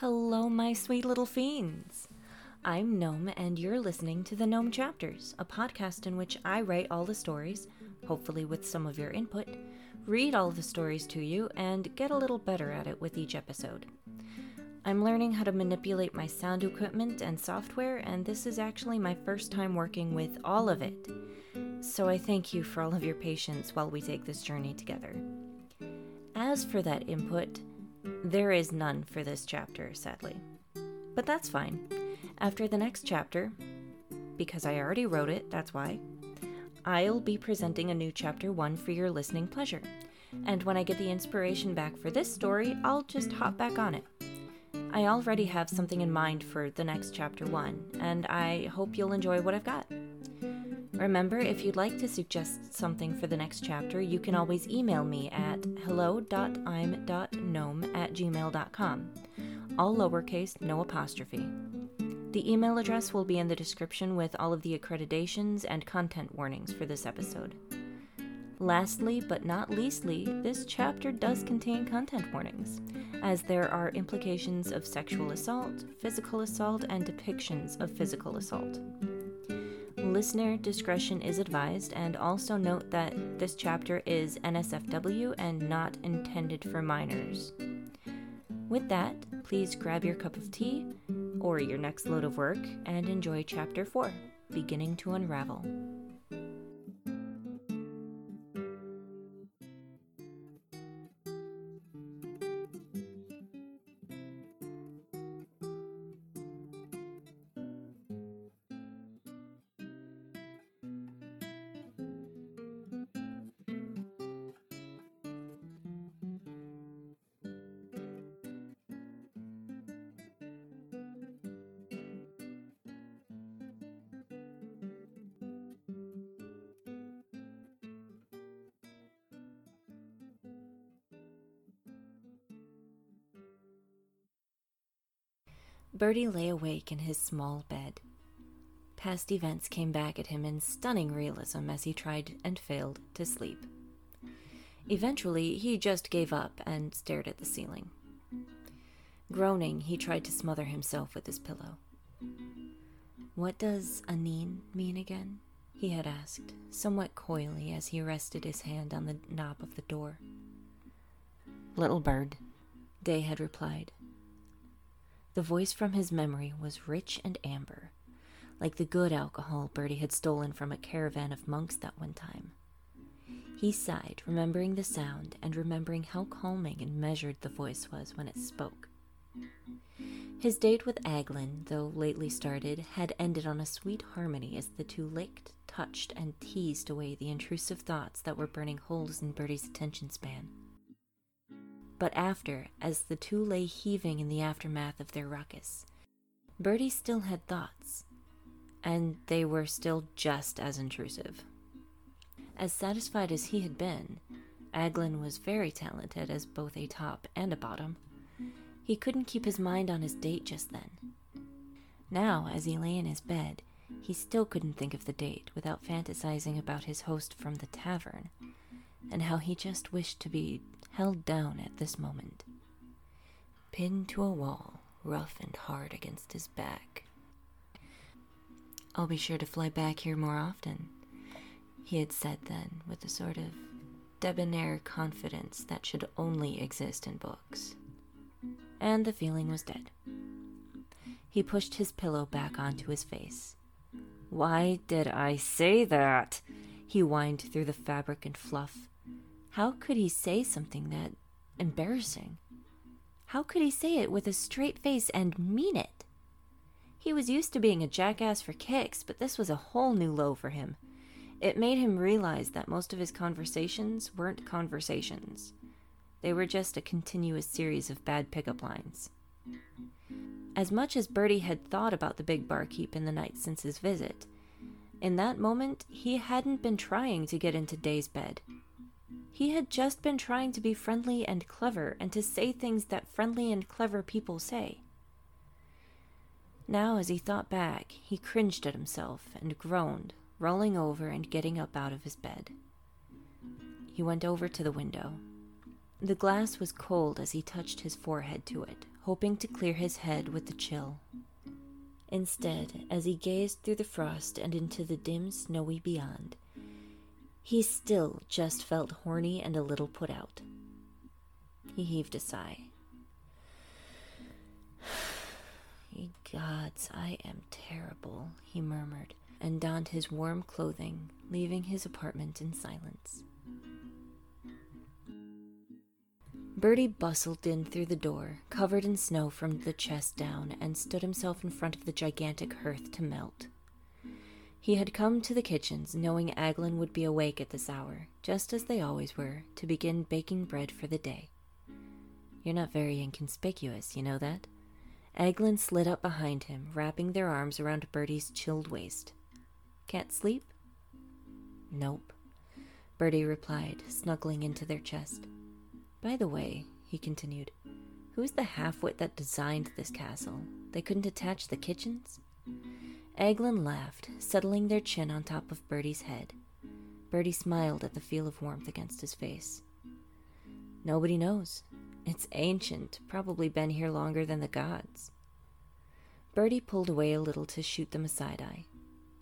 Hello, my sweet little fiends. I'm Gnome, and you're listening to the Gnome Chapters, a podcast in which I write all the stories, hopefully with some of your input, read all the stories to you, and get a little better at it with each episode. I'm learning how to manipulate my sound equipment and software, and this is actually my first time working with all of it. So I thank you for all of your patience while we take this journey together. As for that input, there is none for this chapter, sadly. But that's fine. After the next chapter, because I already wrote it, that's why, I'll be presenting a new chapter 1 for your listening pleasure. And when I get the inspiration back for this story, I'll just hop back on it. I already have something in mind for the next chapter 1, and I hope you'll enjoy what I've got. Remember, if you'd like to suggest something for the next chapter, you can always email me at hello.im.gnome at gmail.com. All lowercase, no apostrophe. The email address will be in the description with all of the accreditations and content warnings for this episode. Lastly, but not leastly, this chapter does contain content warnings, as there are implications of sexual assault, physical assault, and depictions of physical assault. Listener discretion is advised, and also note that this chapter is NSFW and not intended for minors. With that, please grab your cup of tea or your next load of work and enjoy Chapter 4 Beginning to Unravel. Bertie lay awake in his small bed. Past events came back at him in stunning realism as he tried and failed to sleep. Eventually, he just gave up and stared at the ceiling. Groaning, he tried to smother himself with his pillow. What does Anine mean again? he had asked, somewhat coyly as he rested his hand on the knob of the door. Little bird, Day had replied, the voice from his memory was rich and amber, like the good alcohol Bertie had stolen from a caravan of monks that one time. He sighed, remembering the sound and remembering how calming and measured the voice was when it spoke. His date with Aglin, though lately started, had ended on a sweet harmony as the two licked, touched, and teased away the intrusive thoughts that were burning holes in Bertie's attention span. But after, as the two lay heaving in the aftermath of their ruckus, Bertie still had thoughts, and they were still just as intrusive. As satisfied as he had been, Aglin was very talented as both a top and a bottom. He couldn't keep his mind on his date just then. Now, as he lay in his bed, he still couldn't think of the date without fantasizing about his host from the tavern, and how he just wished to be held down at this moment, pinned to a wall, rough and hard against his back. I'll be sure to fly back here more often, he had said then, with a sort of debonair confidence that should only exist in books. And the feeling was dead. He pushed his pillow back onto his face. Why did I say that? He whined through the fabric and fluff, how could he say something that embarrassing? How could he say it with a straight face and mean it? He was used to being a jackass for kicks, but this was a whole new low for him. It made him realize that most of his conversations weren't conversations. They were just a continuous series of bad pickup lines. As much as Bertie had thought about the big barkeep in the night since his visit, in that moment he hadn't been trying to get into Day's bed. He had just been trying to be friendly and clever and to say things that friendly and clever people say. Now, as he thought back, he cringed at himself and groaned, rolling over and getting up out of his bed. He went over to the window. The glass was cold as he touched his forehead to it, hoping to clear his head with the chill. Instead, as he gazed through the frost and into the dim, snowy beyond, he still just felt horny and a little put out. He heaved a sigh. Ye gods, I am terrible, he murmured, and donned his warm clothing, leaving his apartment in silence. Bertie bustled in through the door, covered in snow from the chest down, and stood himself in front of the gigantic hearth to melt. He had come to the kitchens, knowing Aglin would be awake at this hour, just as they always were, to begin baking bread for the day. You're not very inconspicuous, you know that? Aglin slid up behind him, wrapping their arms around Bertie's chilled waist. Can't sleep? Nope, Bertie replied, snuggling into their chest. By the way, he continued, who's the halfwit that designed this castle? They couldn't attach the kitchens? Aglin laughed, settling their chin on top of Bertie's head. Bertie smiled at the feel of warmth against his face. Nobody knows. It's ancient, probably been here longer than the gods. Bertie pulled away a little to shoot them a side eye.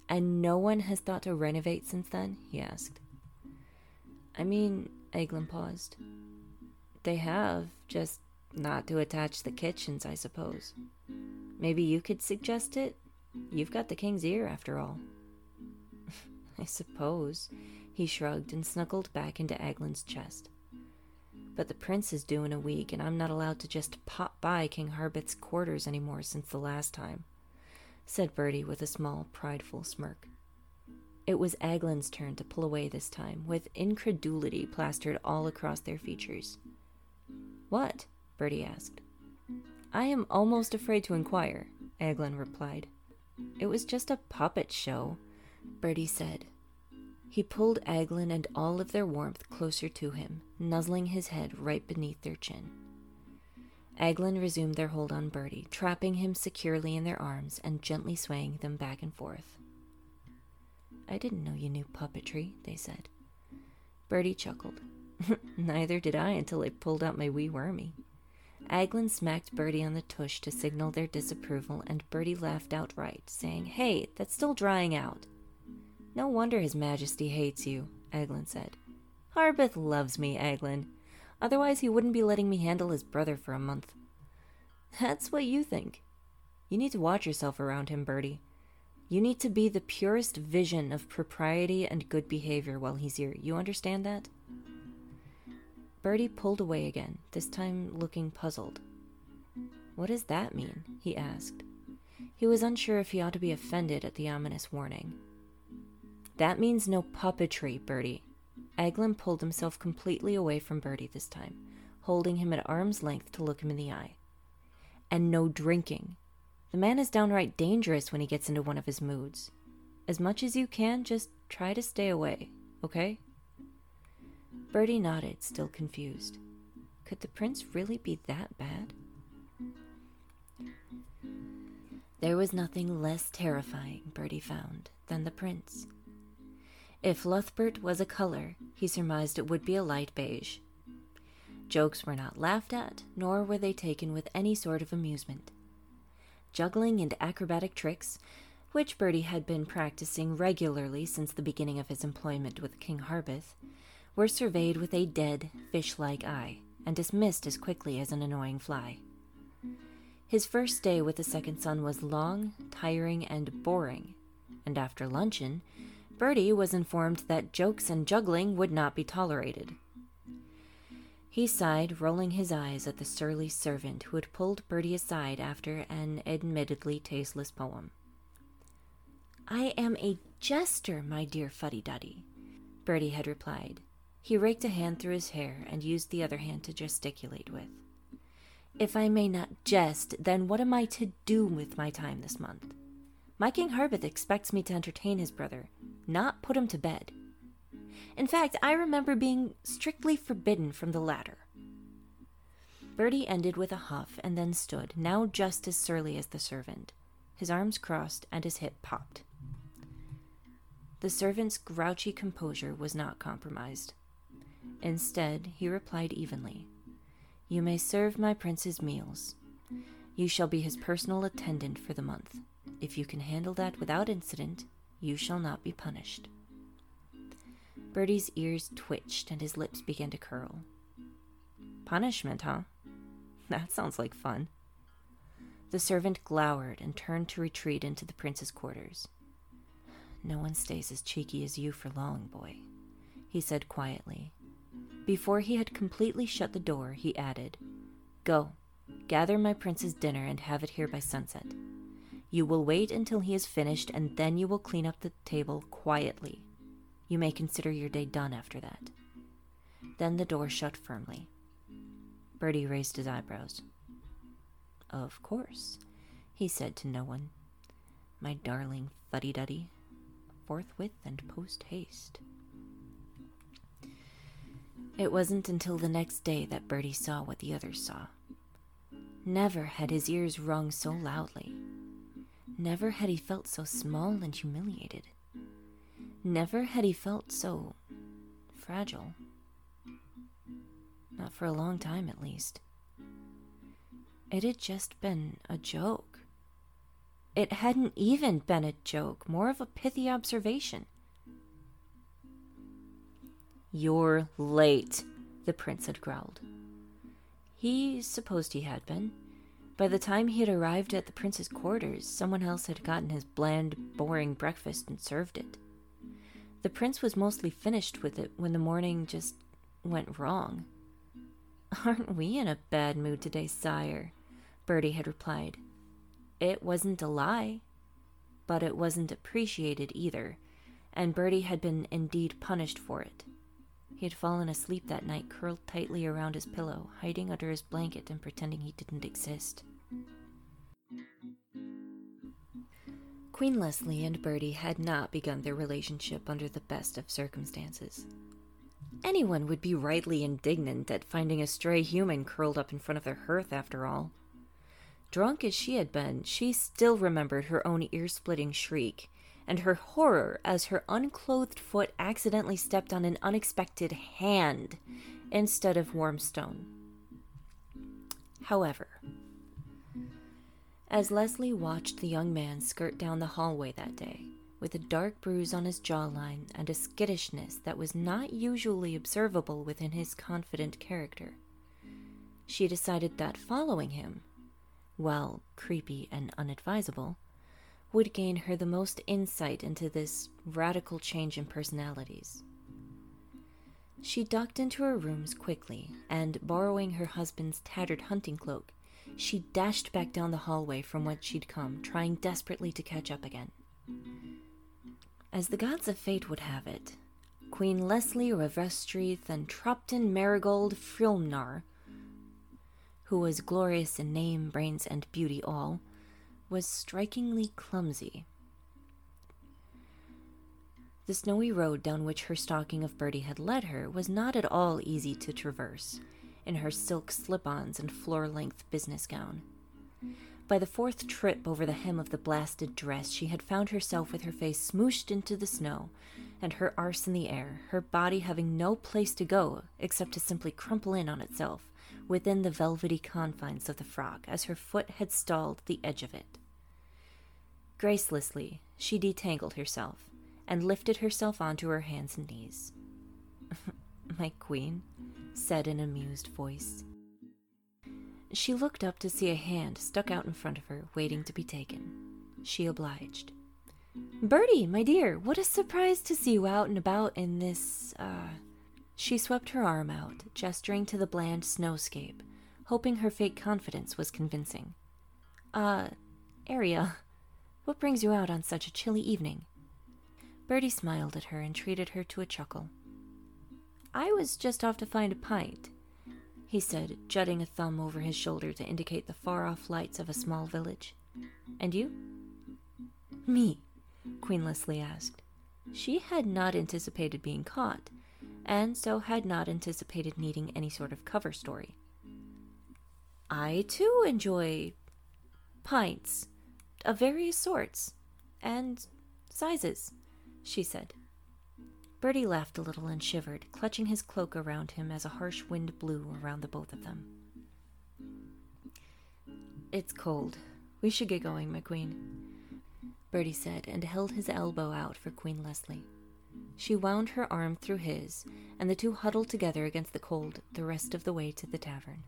And no one has thought to renovate since then? he asked. I mean, Aglin paused. They have, just not to attach the kitchens, I suppose. Maybe you could suggest it? You've got the king's ear, after all. I suppose, he shrugged and snuggled back into Aglin's chest. But the prince is due in a week, and I'm not allowed to just pop by King Harbeth's quarters anymore since the last time, said Bertie with a small, prideful smirk. It was Aglin's turn to pull away this time, with incredulity plastered all across their features. What? Bertie asked. I am almost afraid to inquire, Aglin replied. It was just a puppet show, Bertie said. He pulled Aglin and all of their warmth closer to him, nuzzling his head right beneath their chin. Aglin resumed their hold on Bertie, trapping him securely in their arms and gently swaying them back and forth. I didn't know you knew puppetry, they said. Bertie chuckled. Neither did I until I pulled out my wee wormy. Aglin smacked Bertie on the tush to signal their disapproval, and Bertie laughed outright, saying, Hey, that's still drying out. No wonder His Majesty hates you, Aglin said. Harbeth loves me, Aglin. Otherwise, he wouldn't be letting me handle his brother for a month. That's what you think. You need to watch yourself around him, Bertie. You need to be the purest vision of propriety and good behavior while he's here. You understand that? Bertie pulled away again, this time looking puzzled. What does that mean? he asked. He was unsure if he ought to be offended at the ominous warning. That means no puppetry, Bertie. Aglin pulled himself completely away from Bertie this time, holding him at arm's length to look him in the eye. And no drinking. The man is downright dangerous when he gets into one of his moods. As much as you can, just try to stay away, okay? Bertie nodded, still confused. Could the prince really be that bad? There was nothing less terrifying, Bertie found, than the prince. If Luthbert was a color, he surmised it would be a light beige. Jokes were not laughed at, nor were they taken with any sort of amusement. Juggling and acrobatic tricks, which Bertie had been practicing regularly since the beginning of his employment with King Harbeth, were surveyed with a dead, fish like eye and dismissed as quickly as an annoying fly. His first day with the second son was long, tiring, and boring, and after luncheon, Bertie was informed that jokes and juggling would not be tolerated. He sighed, rolling his eyes at the surly servant who had pulled Bertie aside after an admittedly tasteless poem. I am a jester, my dear Fuddy Duddy, Bertie had replied, he raked a hand through his hair and used the other hand to gesticulate with. If I may not jest, then what am I to do with my time this month? My King Harbeth expects me to entertain his brother, not put him to bed. In fact, I remember being strictly forbidden from the latter. Bertie ended with a huff and then stood, now just as surly as the servant, his arms crossed and his hip popped. The servant's grouchy composure was not compromised. Instead, he replied evenly, You may serve my prince's meals. You shall be his personal attendant for the month. If you can handle that without incident, you shall not be punished. Bertie's ears twitched and his lips began to curl. Punishment, huh? That sounds like fun. The servant glowered and turned to retreat into the prince's quarters. No one stays as cheeky as you for long, boy, he said quietly. Before he had completely shut the door, he added, Go, gather my prince's dinner and have it here by sunset. You will wait until he is finished, and then you will clean up the table quietly. You may consider your day done after that. Then the door shut firmly. Bertie raised his eyebrows. Of course, he said to no one. My darling fuddy duddy, forthwith and post haste. It wasn't until the next day that Bertie saw what the others saw. Never had his ears rung so loudly. Never had he felt so small and humiliated. Never had he felt so fragile. Not for a long time, at least. It had just been a joke. It hadn't even been a joke, more of a pithy observation. You're late, the prince had growled. He supposed he had been. By the time he had arrived at the prince's quarters, someone else had gotten his bland, boring breakfast and served it. The prince was mostly finished with it when the morning just went wrong. Aren't we in a bad mood today, sire? Bertie had replied. It wasn't a lie, but it wasn't appreciated either, and Bertie had been indeed punished for it. He had fallen asleep that night, curled tightly around his pillow, hiding under his blanket and pretending he didn't exist. Queen Leslie and Bertie had not begun their relationship under the best of circumstances. Anyone would be rightly indignant at finding a stray human curled up in front of their hearth, after all. Drunk as she had been, she still remembered her own ear splitting shriek and her horror as her unclothed foot accidentally stepped on an unexpected hand instead of warm stone. However, as Leslie watched the young man skirt down the hallway that day, with a dark bruise on his jawline and a skittishness that was not usually observable within his confident character, she decided that following him, while creepy and unadvisable, would gain her the most insight into this radical change in personalities. She ducked into her rooms quickly, and borrowing her husband's tattered hunting cloak, she dashed back down the hallway from whence she'd come, trying desperately to catch up again. As the gods of fate would have it, Queen Leslie Revestrith and Tropton Marigold Frilmnar, who was glorious in name, brains, and beauty all, was strikingly clumsy. The snowy road down which her stalking of Bertie had led her was not at all easy to traverse, in her silk slip ons and floor length business gown. By the fourth trip over the hem of the blasted dress, she had found herself with her face smooshed into the snow, and her arse in the air, her body having no place to go except to simply crumple in on itself within the velvety confines of the frock as her foot had stalled the edge of it. Gracelessly, she detangled herself and lifted herself onto her hands and knees. My queen, said an amused voice. She looked up to see a hand stuck out in front of her, waiting to be taken. She obliged. Bertie, my dear, what a surprise to see you out and about in this, uh. She swept her arm out, gesturing to the bland snowscape, hoping her fake confidence was convincing. Uh, area. What brings you out on such a chilly evening? Bertie smiled at her and treated her to a chuckle. I was just off to find a pint, he said, jutting a thumb over his shoulder to indicate the far off lights of a small village. And you? Me, Queen Leslie asked. She had not anticipated being caught, and so had not anticipated needing any sort of cover story. I too enjoy pints, of various sorts and sizes, she said. Bertie laughed a little and shivered, clutching his cloak around him as a harsh wind blew around the both of them. It's cold. We should get going, my queen. Bertie said, and held his elbow out for Queen Leslie. She wound her arm through his, and the two huddled together against the cold the rest of the way to the tavern.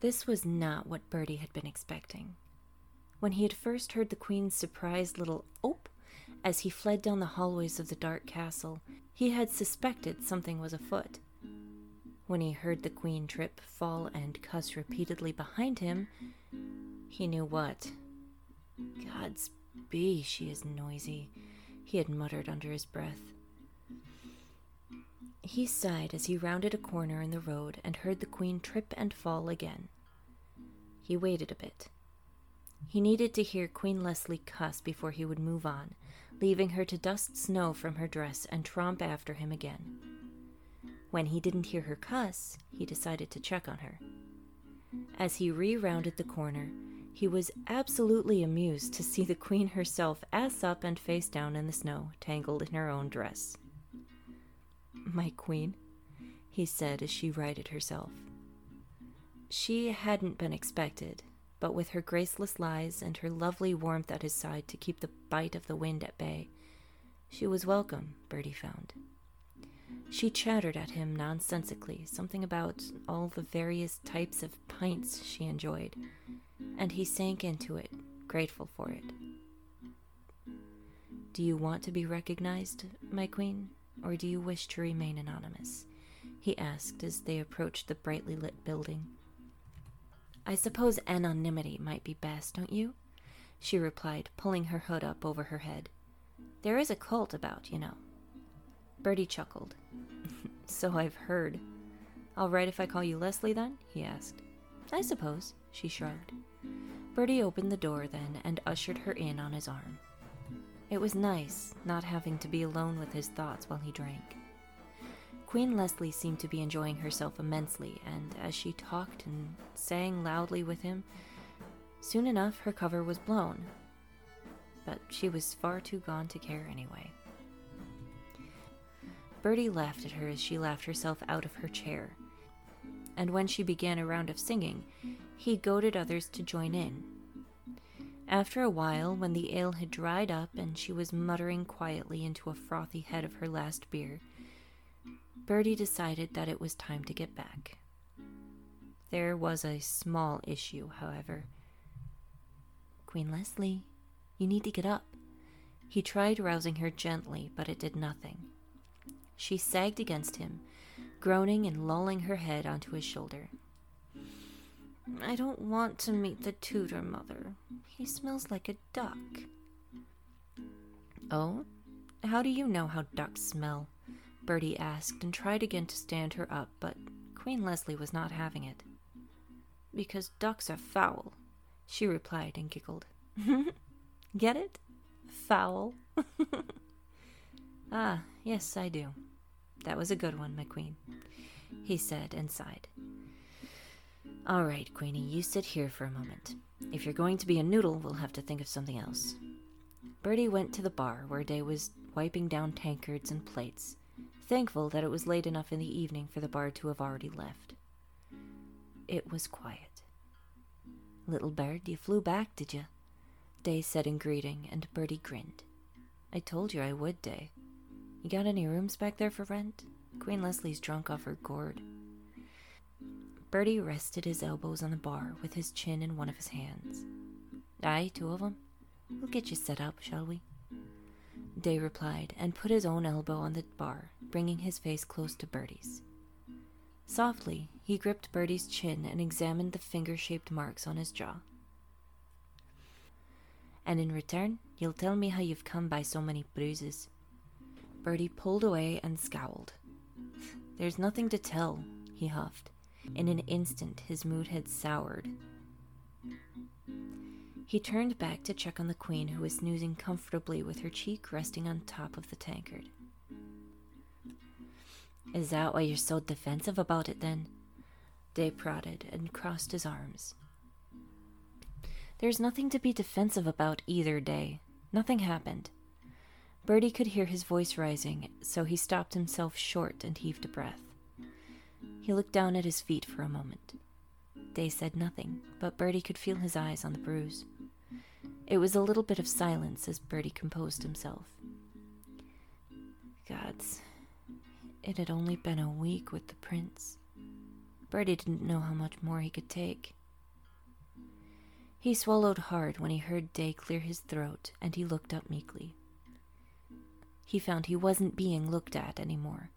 This was not what Bertie had been expecting. When he had first heard the Queen's surprised little ope as he fled down the hallways of the dark castle, he had suspected something was afoot. When he heard the Queen trip, fall, and cuss repeatedly behind him, he knew what. God's be, she is noisy, he had muttered under his breath. He sighed as he rounded a corner in the road and heard the Queen trip and fall again. He waited a bit. He needed to hear Queen Leslie cuss before he would move on, leaving her to dust snow from her dress and tromp after him again. When he didn't hear her cuss, he decided to check on her. As he re rounded the corner, he was absolutely amused to see the queen herself ass up and face down in the snow, tangled in her own dress. My queen, he said as she righted herself. She hadn't been expected, but with her graceless lies and her lovely warmth at his side to keep the bite of the wind at bay, she was welcome, Bertie found. She chattered at him nonsensically, something about all the various types of pints she enjoyed, and he sank into it, grateful for it. Do you want to be recognized, my queen, or do you wish to remain anonymous? he asked as they approached the brightly lit building. I suppose anonymity might be best, don't you? she replied, pulling her hood up over her head. There is a cult about, you know. Bertie chuckled. so I've heard. All right if I call you Leslie, then? he asked. I suppose, she shrugged. Bertie opened the door then and ushered her in on his arm. It was nice not having to be alone with his thoughts while he drank. Queen Leslie seemed to be enjoying herself immensely, and as she talked and sang loudly with him, soon enough her cover was blown. But she was far too gone to care anyway. Bertie laughed at her as she laughed herself out of her chair, and when she began a round of singing, he goaded others to join in. After a while, when the ale had dried up and she was muttering quietly into a frothy head of her last beer, Bertie decided that it was time to get back. There was a small issue, however. Queen Leslie, you need to get up. He tried rousing her gently, but it did nothing. She sagged against him, groaning and lolling her head onto his shoulder. I don't want to meet the tutor, Mother. He smells like a duck. Oh? How do you know how ducks smell? Bertie asked and tried again to stand her up, but Queen Leslie was not having it. Because ducks are foul, she replied and giggled. Get it? Foul. ah, yes, I do. That was a good one, my queen, he said and sighed. All right, Queenie, you sit here for a moment. If you're going to be a noodle, we'll have to think of something else. Bertie went to the bar where Day was wiping down tankards and plates thankful that it was late enough in the evening for the bar to have already left. It was quiet. Little bird, you flew back, did you? Day said in greeting, and Bertie grinned. I told you I would, Day. You got any rooms back there for rent? Queen Leslie's drunk off her gourd. Bertie rested his elbows on the bar with his chin in one of his hands. Aye, two of 'em. We'll get you set up, shall we? Day replied, and put his own elbow on the bar, bringing his face close to Bertie's. Softly, he gripped Bertie's chin and examined the finger shaped marks on his jaw. And in return, you'll tell me how you've come by so many bruises. Bertie pulled away and scowled. There's nothing to tell, he huffed. In an instant, his mood had soured. He turned back to check on the queen, who was snoozing comfortably with her cheek resting on top of the tankard. Is that why you're so defensive about it, then? Day prodded and crossed his arms. There's nothing to be defensive about either, Day. Nothing happened. Bertie could hear his voice rising, so he stopped himself short and heaved a breath. He looked down at his feet for a moment. Day said nothing, but Bertie could feel his eyes on the bruise. It was a little bit of silence as Bertie composed himself. Gods, it had only been a week with the prince. Bertie didn't know how much more he could take. He swallowed hard when he heard Day clear his throat, and he looked up meekly. He found he wasn't being looked at anymore.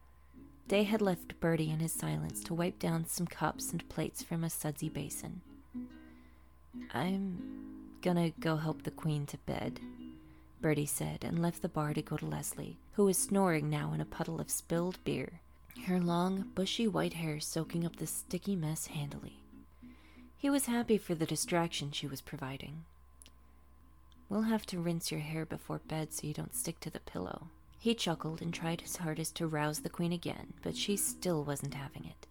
Day had left Bertie in his silence to wipe down some cups and plates from a sudsy basin. I'm gonna go help the Queen to bed, Bertie said, and left the bar to go to Leslie, who was snoring now in a puddle of spilled beer, her long, bushy white hair soaking up the sticky mess handily. He was happy for the distraction she was providing. We'll have to rinse your hair before bed so you don't stick to the pillow. He chuckled and tried his hardest to rouse the queen again, but she still wasn't having it.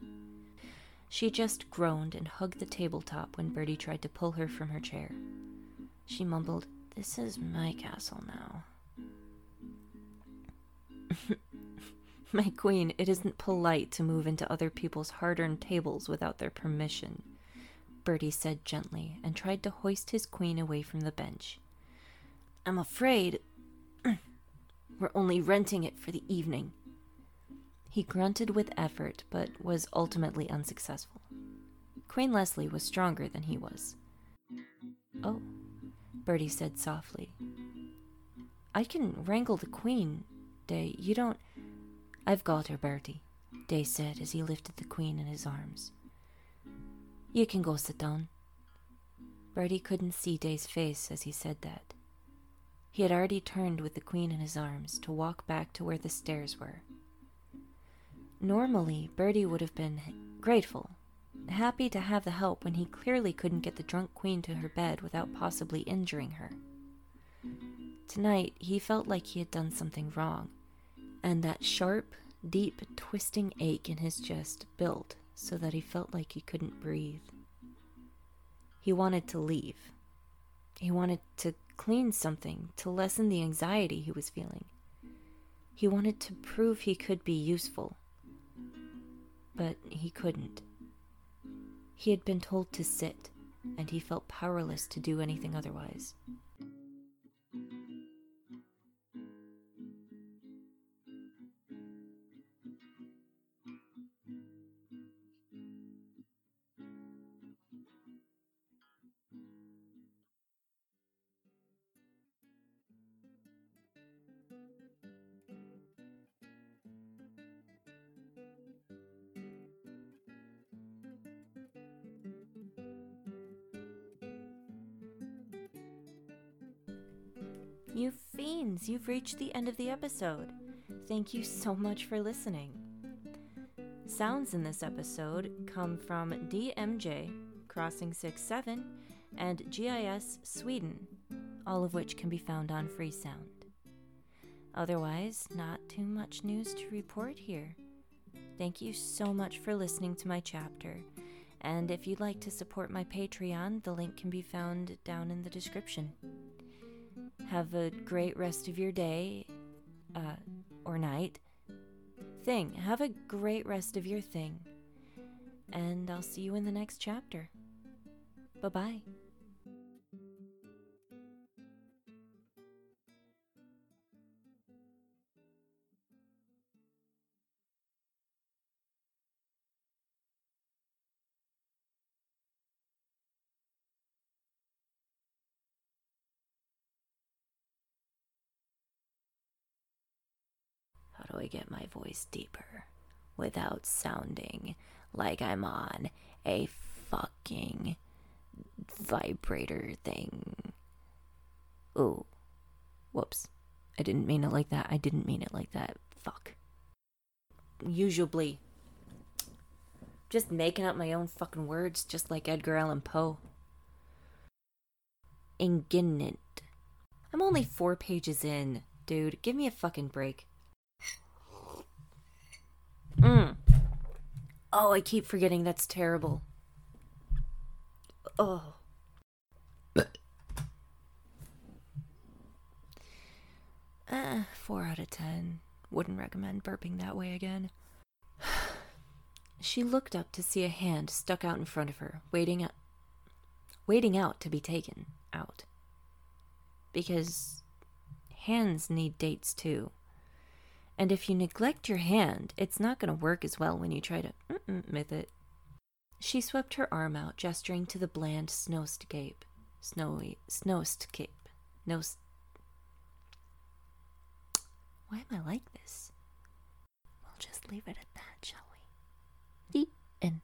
She just groaned and hugged the tabletop when Bertie tried to pull her from her chair. She mumbled, This is my castle now. my queen, it isn't polite to move into other people's hard earned tables without their permission, Bertie said gently and tried to hoist his queen away from the bench. I'm afraid we're only renting it for the evening. He grunted with effort, but was ultimately unsuccessful. Queen Leslie was stronger than he was. Oh, Bertie said softly. I can wrangle the queen, Day. You don't. I've got her, Bertie, Day said as he lifted the queen in his arms. You can go sit down. Bertie couldn't see Day's face as he said that. He had already turned with the queen in his arms to walk back to where the stairs were. Normally, Bertie would have been grateful, happy to have the help when he clearly couldn't get the drunk queen to her bed without possibly injuring her. Tonight, he felt like he had done something wrong, and that sharp, deep, twisting ache in his chest built so that he felt like he couldn't breathe. He wanted to leave. He wanted to clean something to lessen the anxiety he was feeling. He wanted to prove he could be useful but he couldn't. He had been told to sit, and he felt powerless to do anything otherwise. You fiends, you've reached the end of the episode. Thank you so much for listening. Sounds in this episode come from DMJ, Crossing 67, and GIS Sweden, all of which can be found on Freesound. Otherwise, not too much news to report here. Thank you so much for listening to my chapter. And if you'd like to support my Patreon, the link can be found down in the description. Have a great rest of your day, uh, or night. Thing, have a great rest of your thing. And I'll see you in the next chapter. Bye bye. Do I get my voice deeper without sounding like I'm on a fucking vibrator thing? Oh, whoops. I didn't mean it like that. I didn't mean it like that. Fuck. Usually, just making up my own fucking words, just like Edgar Allan Poe. Indignant. I'm only four pages in, dude. Give me a fucking break. Mm. Oh, I keep forgetting that's terrible. Oh. Uh, 4 out of 10. Wouldn't recommend burping that way again. She looked up to see a hand stuck out in front of her, waiting waiting out to be taken out. Because hands need dates too. And if you neglect your hand, it's not going to work as well when you try to myth it. She swept her arm out, gesturing to the bland snowscape. Snowy snowscape. No. Why am I like this? We'll just leave it at that, shall we? The end.